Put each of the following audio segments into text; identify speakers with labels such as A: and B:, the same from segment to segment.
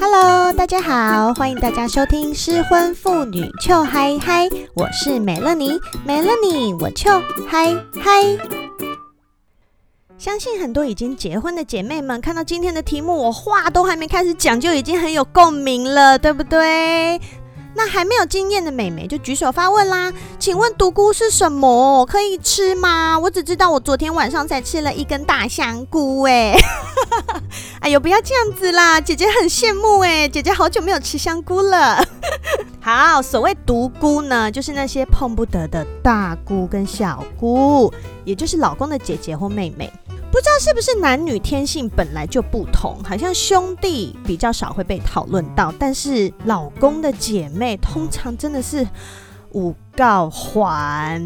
A: Hello，大家好，欢迎大家收听失婚妇女糗嗨嗨，我是美乐妮，美乐妮我糗嗨嗨。相信很多已经结婚的姐妹们看到今天的题目，我话都还没开始讲，就已经很有共鸣了，对不对？那还没有经验的美眉就举手发问啦，请问独菇是什么？可以吃吗？我只知道我昨天晚上才吃了一根大香菇，哎，哎呦，不要这样子啦，姐姐很羡慕哎，姐姐好久没有吃香菇了。好，所谓独菇呢，就是那些碰不得的大菇跟小菇，也就是老公的姐姐或妹妹。不知道是不是男女天性本来就不同，好像兄弟比较少会被讨论到，但是老公的姐妹通常真的是五告还。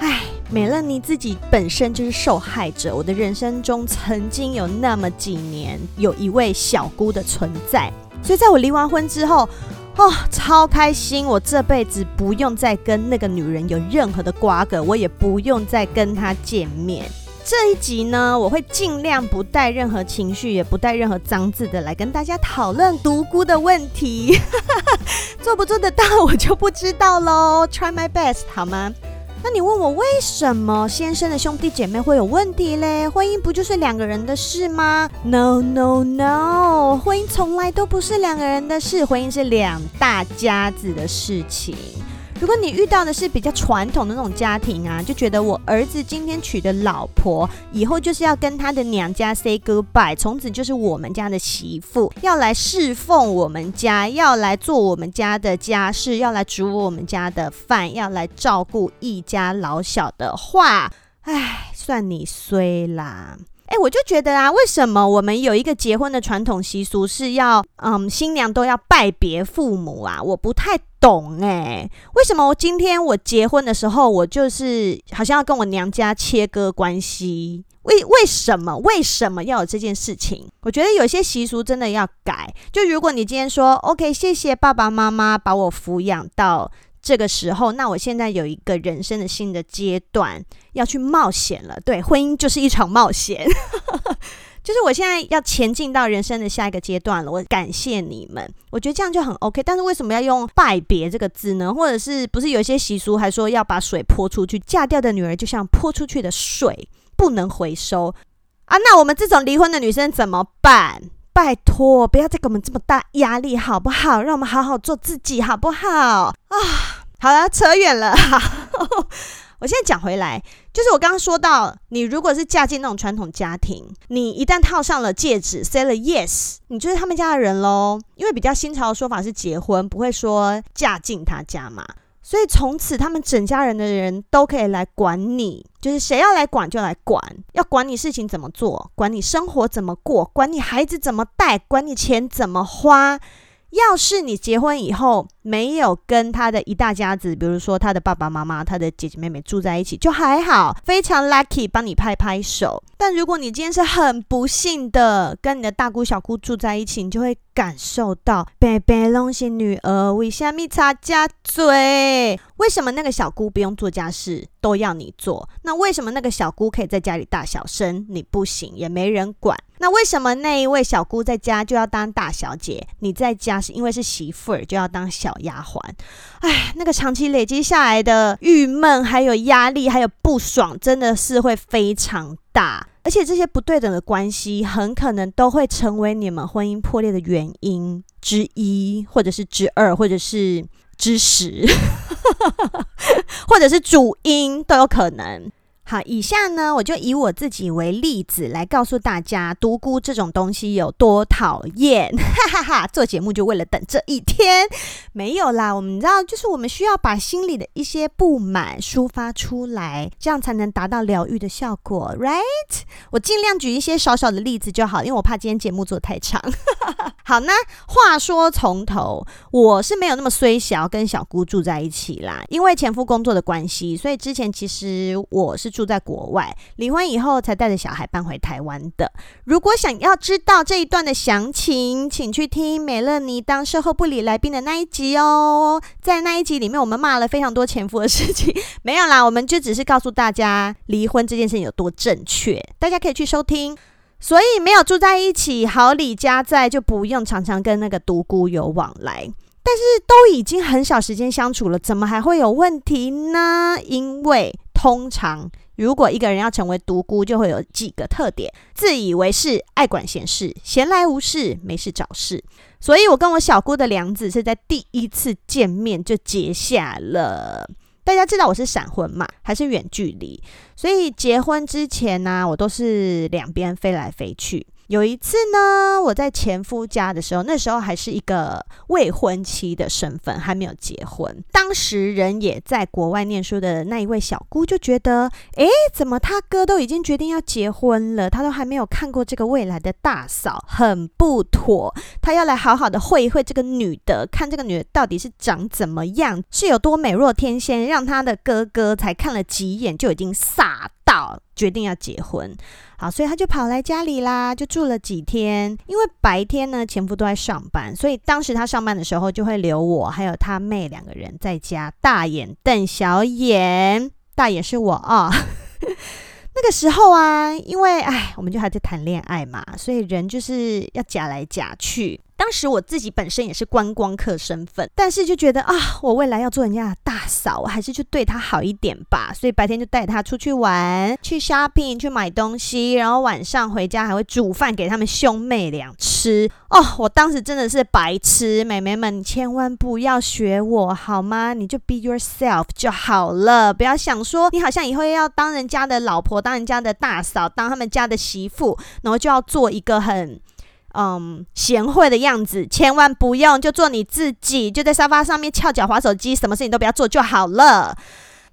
A: 哎，美乐妮自己本身就是受害者，我的人生中曾经有那么几年有一位小姑的存在，所以在我离完婚之后，哦，超开心，我这辈子不用再跟那个女人有任何的瓜葛，我也不用再跟她见面。这一集呢，我会尽量不带任何情绪，也不带任何脏字的来跟大家讨论独孤的问题。做不做得到，我就不知道喽。Try my best，好吗？那你问我为什么先生的兄弟姐妹会有问题嘞？婚姻不就是两个人的事吗？No No No，婚姻从来都不是两个人的事，婚姻是两大家子的事情。如果你遇到的是比较传统的那种家庭啊，就觉得我儿子今天娶的老婆，以后就是要跟他的娘家 say goodbye，从此就是我们家的媳妇，要来侍奉我们家，要来做我们家的家事，要来煮我们家的饭，要来照顾一家老小的话，唉，算你衰啦。哎，我就觉得啊，为什么我们有一个结婚的传统习俗是要，嗯，新娘都要拜别父母啊？我不太懂哎，为什么我今天我结婚的时候，我就是好像要跟我娘家切割关系？为为什么？为什么要有这件事情？我觉得有些习俗真的要改。就如果你今天说 OK，谢谢爸爸妈妈把我抚养到。这个时候，那我现在有一个人生的新的阶段要去冒险了。对，婚姻就是一场冒险，就是我现在要前进到人生的下一个阶段了。我感谢你们，我觉得这样就很 OK。但是为什么要用拜别这个字呢？或者是不是有些习俗还说要把水泼出去？嫁掉的女儿就像泼出去的水，不能回收啊？那我们这种离婚的女生怎么办？拜托，不要再给我们这么大压力，好不好？让我们好好做自己，好不好？啊，好了，扯远了。我现在讲回来，就是我刚刚说到，你如果是嫁进那种传统家庭，你一旦套上了戒指，say 了 yes，你就是他们家的人喽。因为比较新潮的说法是结婚，不会说嫁进他家嘛。所以从此，他们整家人的人都可以来管你，就是谁要来管就来管，要管你事情怎么做，管你生活怎么过，管你孩子怎么带，管你钱怎么花。要是你结婚以后没有跟他的一大家子，比如说他的爸爸妈妈、他的姐姐妹妹住在一起，就还好，非常 lucky，帮你拍拍手。但如果你今天是很不幸的跟你的大姑小姑住在一起，你就会感受到，白白拢是女儿，为什么擦家嘴？为什么那个小姑不用做家事都要你做？那为什么那个小姑可以在家里大小声，你不行，也没人管？那为什么那一位小姑在家就要当大小姐，你在家是因为是媳妇儿就要当小丫鬟？哎，那个长期累积下来的郁闷，还有压力，还有不爽，真的是会非常大。而且这些不对等的关系，很可能都会成为你们婚姻破裂的原因之一，或者是之二，或者是之十，或者是主因都有可能。好，以下呢，我就以我自己为例子来告诉大家，独孤这种东西有多讨厌，哈哈哈！做节目就为了等这一天，没有啦。我们知道，就是我们需要把心里的一些不满抒发出来，这样才能达到疗愈的效果，right？我尽量举一些少少的例子就好，因为我怕今天节目做太长。好，那话说从头，我是没有那么衰小，跟小姑住在一起啦，因为前夫工作的关系，所以之前其实我是。住住在国外，离婚以后才带着小孩搬回台湾的。如果想要知道这一段的详情，请去听美乐妮当售后不理来宾的那一集哦。在那一集里面，我们骂了非常多前夫的事情，没有啦，我们就只是告诉大家离婚这件事情有多正确，大家可以去收听。所以没有住在一起，好礼家在，就不用常常跟那个独孤有往来。但是都已经很少时间相处了，怎么还会有问题呢？因为通常如果一个人要成为独孤，就会有几个特点：自以为是、爱管闲事、闲来无事、没事找事。所以我跟我小姑的梁子是在第一次见面就结下了。大家知道我是闪婚嘛，还是远距离？所以结婚之前呢、我都是两边飞来飞去。有一次呢，我在前夫家的时候，那时候还是一个未婚妻的身份，还没有结婚。当时人也在国外念书的那一位小姑就觉得，诶，怎么他哥都已经决定要结婚了，他都还没有看过这个未来的大嫂，很不妥。他要来好好的会一会这个女的，看这个女的到底是长怎么样，是有多美若天仙，让他的哥哥才看了几眼就已经傻决定要结婚。好，所以他就跑来家里啦，就住了几天。因为白天呢，前夫都在上班，所以当时他上班的时候，就会留我还有他妹两个人在家，大眼瞪小眼。大眼是我啊、那个时候啊，因为哎，我们就还在谈恋爱嘛，所以人就是要假来假去。当时我自己本身也是观光客身份，但是就觉得啊，我未来要做人家的大嫂，我还是去对他好一点吧。所以白天就带他出去玩，去 shopping，去买东西，然后晚上回家还会煮饭给他们兄妹俩吃。哦，我当时真的是白痴，妹妹们，你千万不要学我好吗？你就 be yourself 就好了，不要想说你好像以后要当人家的老婆，当人家的大嫂，当他们家的媳妇，然后就要做一个很。嗯，贤惠的样子，千万不用，就做你自己，就在沙发上面翘脚划手机，什么事情都不要做就好了。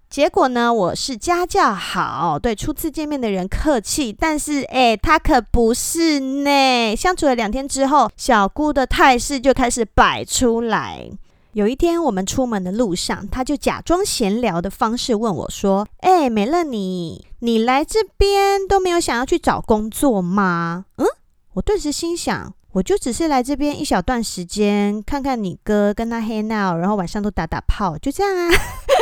A: 结果呢，我是家教好，对初次见面的人客气，但是诶，他可不是呢。相处了两天之后，小姑的态势就开始摆出来。有一天我们出门的路上，他就假装闲聊的方式问我说：“诶，美乐你，你来这边都没有想要去找工作吗？”嗯。我顿时心想，我就只是来这边一小段时间，看看你哥，跟他 hang out，然后晚上都打打炮，就这样啊。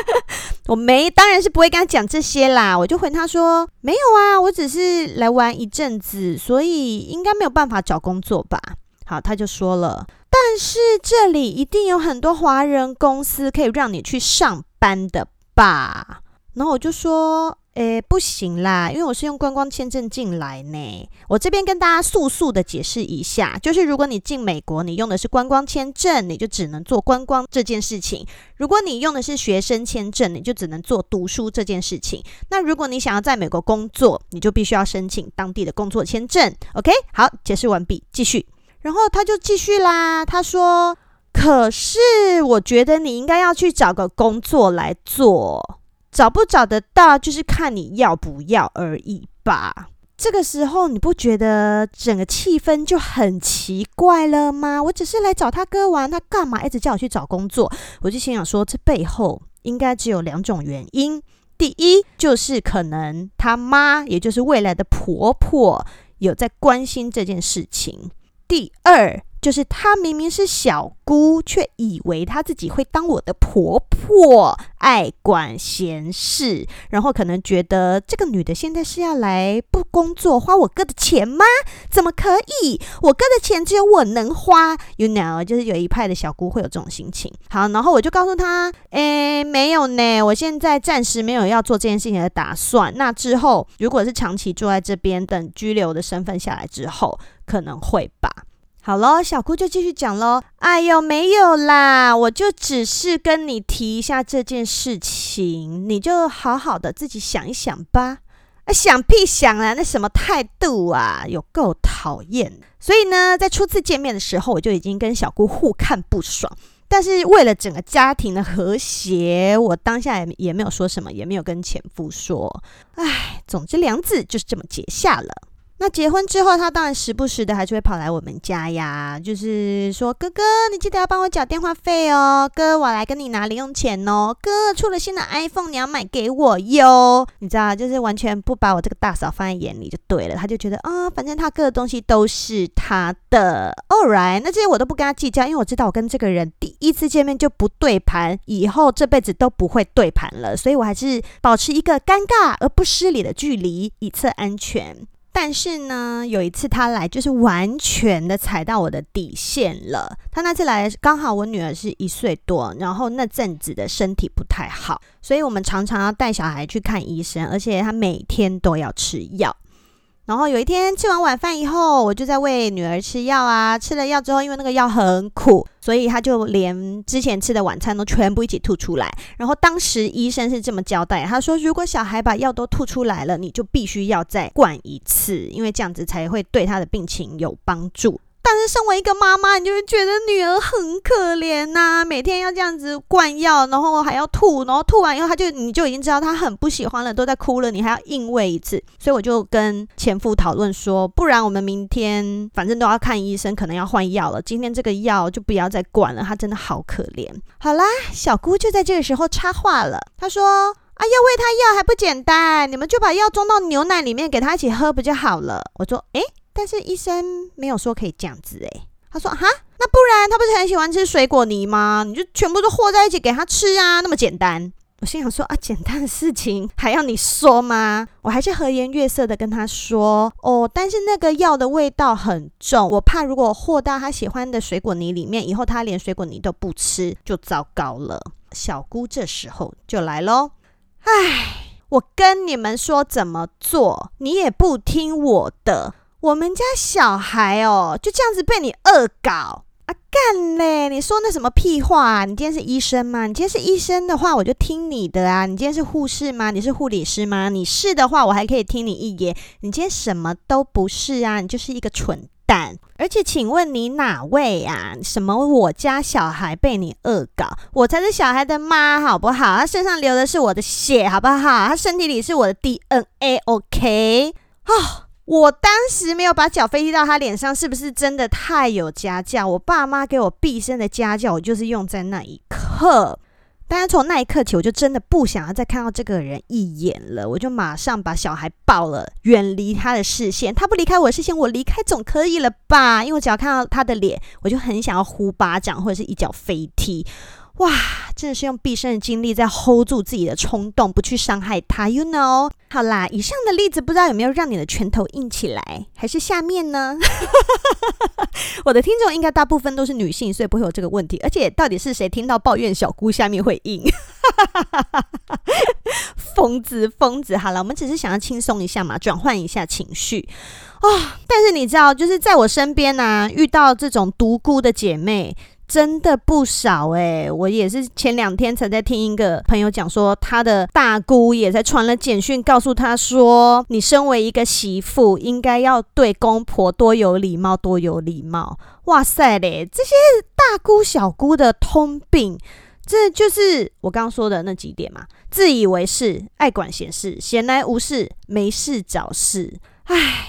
A: 我没，当然是不会跟他讲这些啦。我就回他说，没有啊，我只是来玩一阵子，所以应该没有办法找工作吧。好，他就说了，但是这里一定有很多华人公司可以让你去上班的吧。然后我就说。诶，不行啦，因为我是用观光签证进来呢。我这边跟大家速速的解释一下，就是如果你进美国，你用的是观光签证，你就只能做观光这件事情；如果你用的是学生签证，你就只能做读书这件事情。那如果你想要在美国工作，你就必须要申请当地的工作签证。OK，好，解释完毕，继续。然后他就继续啦，他说：“可是我觉得你应该要去找个工作来做。”找不找得到，就是看你要不要而已吧。这个时候，你不觉得整个气氛就很奇怪了吗？我只是来找他哥玩，他干嘛一直叫我去找工作？我就心想说，这背后应该只有两种原因。第一，就是可能他妈，也就是未来的婆婆，有在关心这件事情。第二，就是她明明是小姑，却以为她自己会当我的婆婆，爱管闲事，然后可能觉得这个女的现在是要来不工作花我哥的钱吗？怎么可以？我哥的钱只有我能花，you know，就是有一派的小姑会有这种心情。好，然后我就告诉她，诶，没有呢，我现在暂时没有要做这件事情的打算。那之后，如果是长期住在这边，等居留的身份下来之后，可能会吧。好咯，小姑就继续讲喽。哎呦，没有啦，我就只是跟你提一下这件事情，你就好好的自己想一想吧。啊，想屁想啊，那什么态度啊，有够讨厌。所以呢，在初次见面的时候，我就已经跟小姑互看不爽。但是为了整个家庭的和谐，我当下也也没有说什么，也没有跟前夫说。哎，总之梁子就是这么结下了。那结婚之后，他当然时不时的还是会跑来我们家呀，就是说，哥哥，你记得要帮我缴电话费哦，哥，我来跟你拿零用钱哦，哥，出了新的 iPhone，你要买给我哟，你知道，就是完全不把我这个大嫂放在眼里就对了，他就觉得啊、反正他哥的东西都是他的。Alright，那这些我都不跟他计较，因为我知道我跟这个人第一次见面就不对盘，以后这辈子都不会对盘了，所以我还是保持一个尴尬而不失礼的距离，以策安全。但是呢，有一次他来，就是完全的踩到我的底线了。他那次来刚好我女儿是一岁多，然后那阵子的身体不太好，所以我们常常要带小孩去看医生，而且他每天都要吃药。然后有一天吃完晚饭以后，我就在喂女儿吃药啊。吃了药之后，因为那个药很苦，所以他就连之前吃的晚餐都全部一起吐出来。然后当时医生是这么交代，他说：“如果小孩把药都吐出来了，你就必须要再灌一次，因为这样子才会对他的病情有帮助。”但是身为一个妈妈，你就会觉得女儿很可怜呐，每天要这样子灌药，然后还要吐，然后吐完以后，她就你就已经知道她很不喜欢了，都在哭了，你还要硬喂一次。所以我就跟前夫讨论说，不然我们明天反正都要看医生，可能要换药了。今天这个药就不要再灌了，她真的好可怜。好啦，小姑就在这个时候插话了，她说：“啊，要喂她药还不简单，你们就把药装到牛奶里面给她一起喝不就好了？”我说：“诶。”但是医生没有说可以这样子诶，他说哈，那不然他不是很喜欢吃水果泥吗？你就全部都和在一起给他吃啊，那么简单。我心想说啊，简单的事情还要你说吗？我还是和颜悦色的跟他说哦，但是那个药的味道很重，我怕如果和到他喜欢的水果泥里面，以后他连水果泥都不吃，就糟糕了。小姑这时候就来喽，唉，我跟你们说怎么做，你也不听我的。我们家小孩哦，就这样子被你恶搞啊干嘞！你说那什么屁话啊？你今天是医生吗？你今天是医生的话，我就听你的啊。你今天是护士吗？你是护理师吗？你是的话，我还可以听你一言。你今天什么都不是啊，你就是一个蠢蛋。而且，请问你哪位啊？什么我家小孩被你恶搞？我才是小孩的妈，好不好？他身上流的是我的血，好不好？他身体里是我的 DNA，OK？哦。我当时没有把脚飞踢到他脸上，是不是真的太有家教？我爸妈给我毕生的家教，我就是用在那一刻。但是从那一刻起，我就真的不想要再看到这个人一眼了。我就马上把小孩抱了，远离他的视线。他不离开我的视线，我离开总可以了吧？因为我只要看到他的脸，我就很想要呼巴掌或者是一脚飞踢。哇，真的是用毕生的精力在 hold 住自己的冲动，不去伤害他，you know？好啦，以上的例子不知道有没有让你的拳头硬起来，还是下面呢？我的听众应该大部分都是女性，所以不会有这个问题。而且，到底是谁听到抱怨小姑下面会硬？疯子，疯子！好了，我们只是想要轻松一下嘛，转换一下情绪啊、哦。但是你知道，就是在我身边呢、啊，遇到这种独孤的姐妹。真的不少哎、我也是前两天才在听一个朋友讲说，他的大姑也在传了简讯告诉他说，你身为一个媳妇，应该要对公婆多有礼貌，多有礼貌。哇塞嘞，这些大姑小姑的通病，这就是我刚刚说的那几点嘛，自以为是，爱管闲事，闲来无事，没事找事，唉。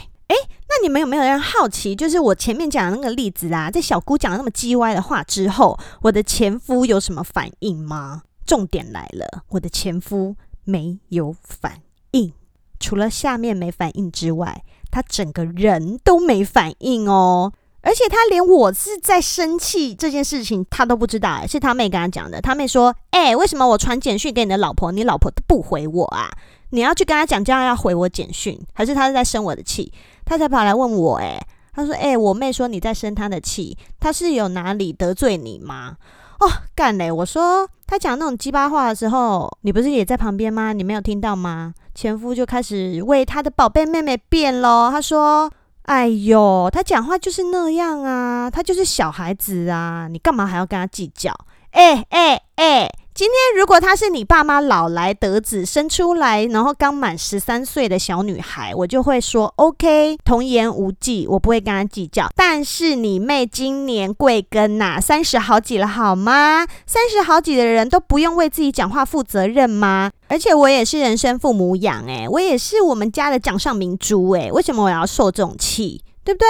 A: 你们有没有人好奇？就是我前面讲的那个例子啊，在小姑讲了那么叽歪的话之后，我的前夫有什么反应吗？重点来了，我的前夫没有反应，除了下面没反应之外，他整个人都没反应哦。而且他连我是在生气这件事情他都不知道，是他妹跟他讲的。他妹说：“诶，为什么我传简讯给你的老婆，你老婆都不回我啊？你要去跟他讲，叫他要回我简讯，还是他是在生我的气？”他才跑来问我，诶，他说，诶，我妹说你在生他的气，他是有哪里得罪你吗？哦，干嘞！我说他讲那种鸡巴话的时候，你不是也在旁边吗？你没有听到吗？前夫就开始为他的宝贝妹妹辩咯。他说，哎呦，他讲话就是那样啊，他就是小孩子啊，你干嘛还要跟他计较？诶诶诶。今天如果她是你爸妈老来得子生出来，然后刚满十三岁的小女孩，我就会说 OK，童言无忌，我不会跟她计较。但是你妹今年贵庚呐？三十好几了好吗？三十好几的人都不用为自己讲话负责任吗？而且我也是人生父母养，诶，我也是我们家的掌上明珠，诶，为什么我要受这种气？对不对？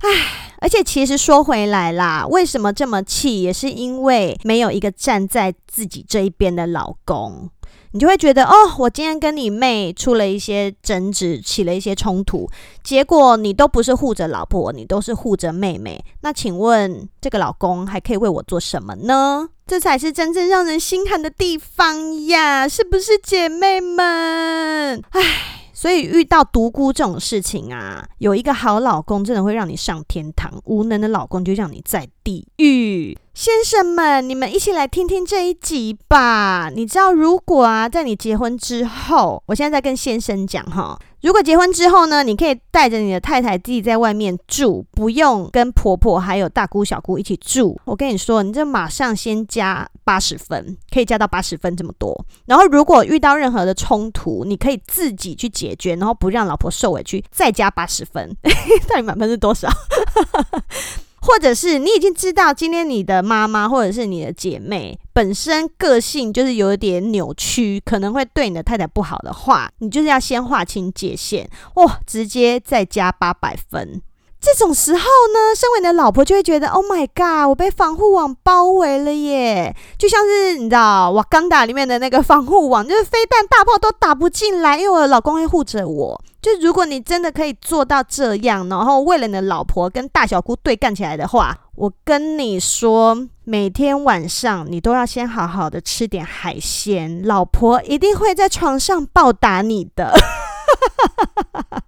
A: 唉，而且其实说回来啦，为什么这么气，也是因为没有一个站在自己这一边的老公，你就会觉得哦，我今天跟你妹出了一些争执，起了一些冲突，结果你都不是护着老婆，你都是护着妹妹，那请问这个老公还可以为我做什么呢？这才是真正让人心寒的地方呀，是不是姐妹们？唉。所以遇到独孤这种事情啊，有一个好老公真的会让你上天堂，无能的老公就让你在地狱。先生们，你们一起来听听这一集吧。你知道，如果啊，在你结婚之后，我现在在跟先生讲哈，如果结婚之后呢，你可以带着你的太太自己在外面住，不用跟婆婆还有大姑小姑一起住。我跟你说，你就马上先加八十分，可以加到八十分这么多。然后，如果遇到任何的冲突，你可以自己去解决，然后不让老婆受委屈，再加八十分。到底满分是多少？或者是你已经知道，今天你的妈妈或者是你的姐妹本身个性就是有点扭曲，可能会对你的太太不好的话，你就是要先划清界限，哇，直接再加八百分。这种时候呢，身为你的老婆就会觉得，Oh my god，我被防护网包围了耶！就像是你知道，瓦干达里面的那个防护网，就是飞弹、大炮都打不进来，因为我老公会护着我。就如果你真的可以做到这样，然后为了你的老婆跟大小姑对干起来的话，我跟你说，每天晚上你都要先好好的吃点海鲜，老婆一定会在床上报答你的。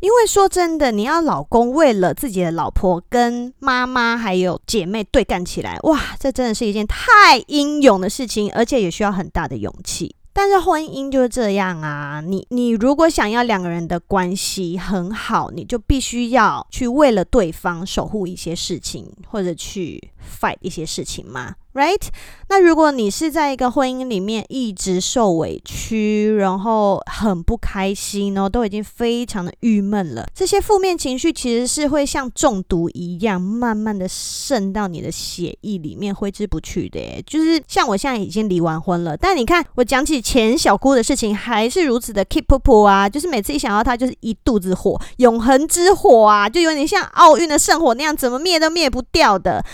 A: 因为说真的，你要老公为了自己的老婆跟妈妈还有姐妹对干起来，哇，这真的是一件太英勇的事情，而且也需要很大的勇气。但是婚姻就是这样啊，你你如果想要两个人的关系很好，你就必须要去为了对方守护一些事情，或者去 fight 一些事情嘛。Right？那如果你是在一个婚姻里面一直受委屈，然后很不开心哦，都已经非常的郁闷了，这些负面情绪其实是会像中毒一样，慢慢的渗到你的血液里面，挥之不去的。就是像我现在已经离完婚了，但你看我讲起前小姑的事情，还是如此的 keep up 啊，就是每次一想到她，就是一肚子火，永恒之火啊，就有点像奥运的圣火那样，怎么灭都灭不掉的。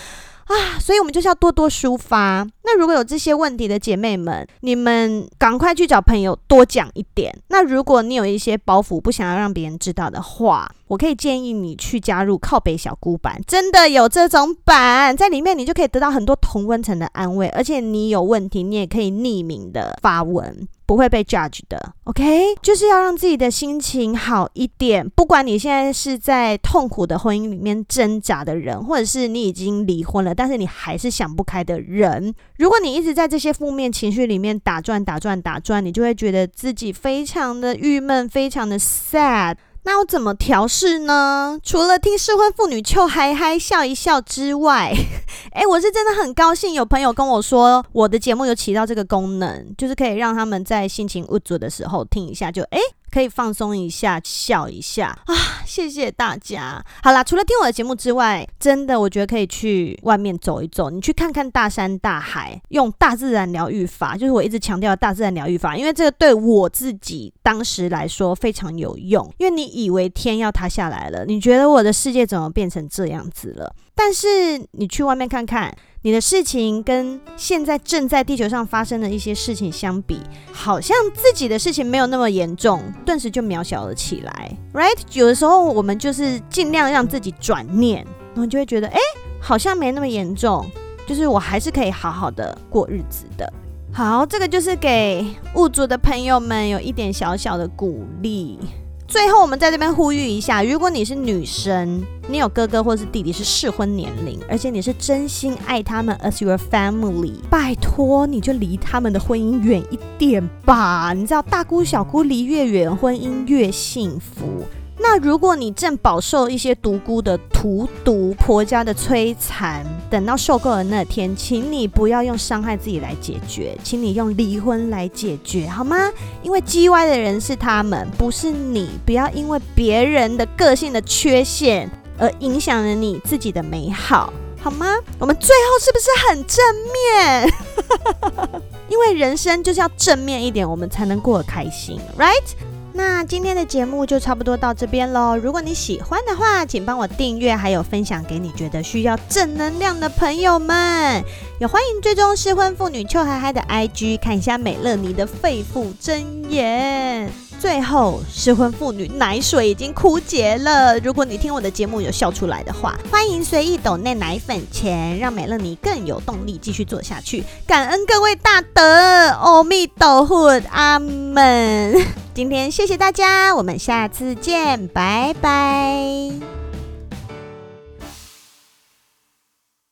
A: 啊，所以我们就是要多多抒发。那如果有这些问题的姐妹们，你们赶快去找朋友多讲一点。那如果你有一些包袱不想要让别人知道的话，我可以建议你去加入靠北小姑版，真的有这种版，在里面你就可以得到很多同温层的安慰，而且你有问题你也可以匿名的发文。不会被 judge 的，OK，就是要让自己的心情好一点。不管你现在是在痛苦的婚姻里面挣扎的人，或者是你已经离婚了，但是你还是想不开的人，如果你一直在这些负面情绪里面打转、打转、打转，你就会觉得自己非常的郁闷，非常的 sad。那我怎么调试呢？除了听适婚妇女臭嗨嗨笑一笑之外，诶，我是真的很高兴有朋友跟我说，我的节目有起到这个功能，就是可以让他们在心情郁卒的时候听一下就，就诶。可以放松一下，笑一下啊！谢谢大家。好啦，除了听我的节目之外，真的我觉得可以去外面走一走，你去看看大山大海，用大自然疗愈法，就是我一直强调的大自然疗愈法，因为这个对我自己当时来说非常有用。因为你以为天要塌下来了，你觉得我的世界怎么变成这样子了？但是你去外面看看。你的事情跟现在正在地球上发生的一些事情相比，好像自己的事情没有那么严重，顿时就渺小了起来，right？有的时候我们就是尽量让自己转念，然后就会觉得，哎，好像没那么严重，就是我还是可以好好的过日子的。好，这个就是给物主的朋友们有一点小小的鼓励。最后，我们在这边呼吁一下：如果你是女生，你有哥哥或是弟弟是适婚年龄，而且你是真心爱他们，as your family，拜托你就离他们的婚姻远一点吧。你知道，大姑小姑离越远，婚姻越幸福。那如果你正饱受一些独孤的荼毒、婆家的摧残，等到受够的那天，请你不要用伤害自己来解决，请你用离婚来解决，好吗？因为 G 歪的人是他们，不是你。不要因为别人的个性的缺陷而影响了你自己的美好，好吗？我们最后是不是很正面？因为人生就是要正面一点，我们才能过得开心，right？那今天的节目就差不多到这边喽。如果你喜欢的话，请帮我订阅，还有分享给你觉得需要正能量的朋友们。也欢迎追踪失婚妇女秋嗨嗨的 IG，看一下美乐妮的肺腑真言。最后，失婚妇女奶水已经枯竭了。如果你听我的节目有笑出来的话，欢迎随意抖那奶粉钱，让美乐妮更有动力继续做下去。感恩各位大德，阿弥陀佛，阿门。今天谢谢大家，我们下次见，拜拜。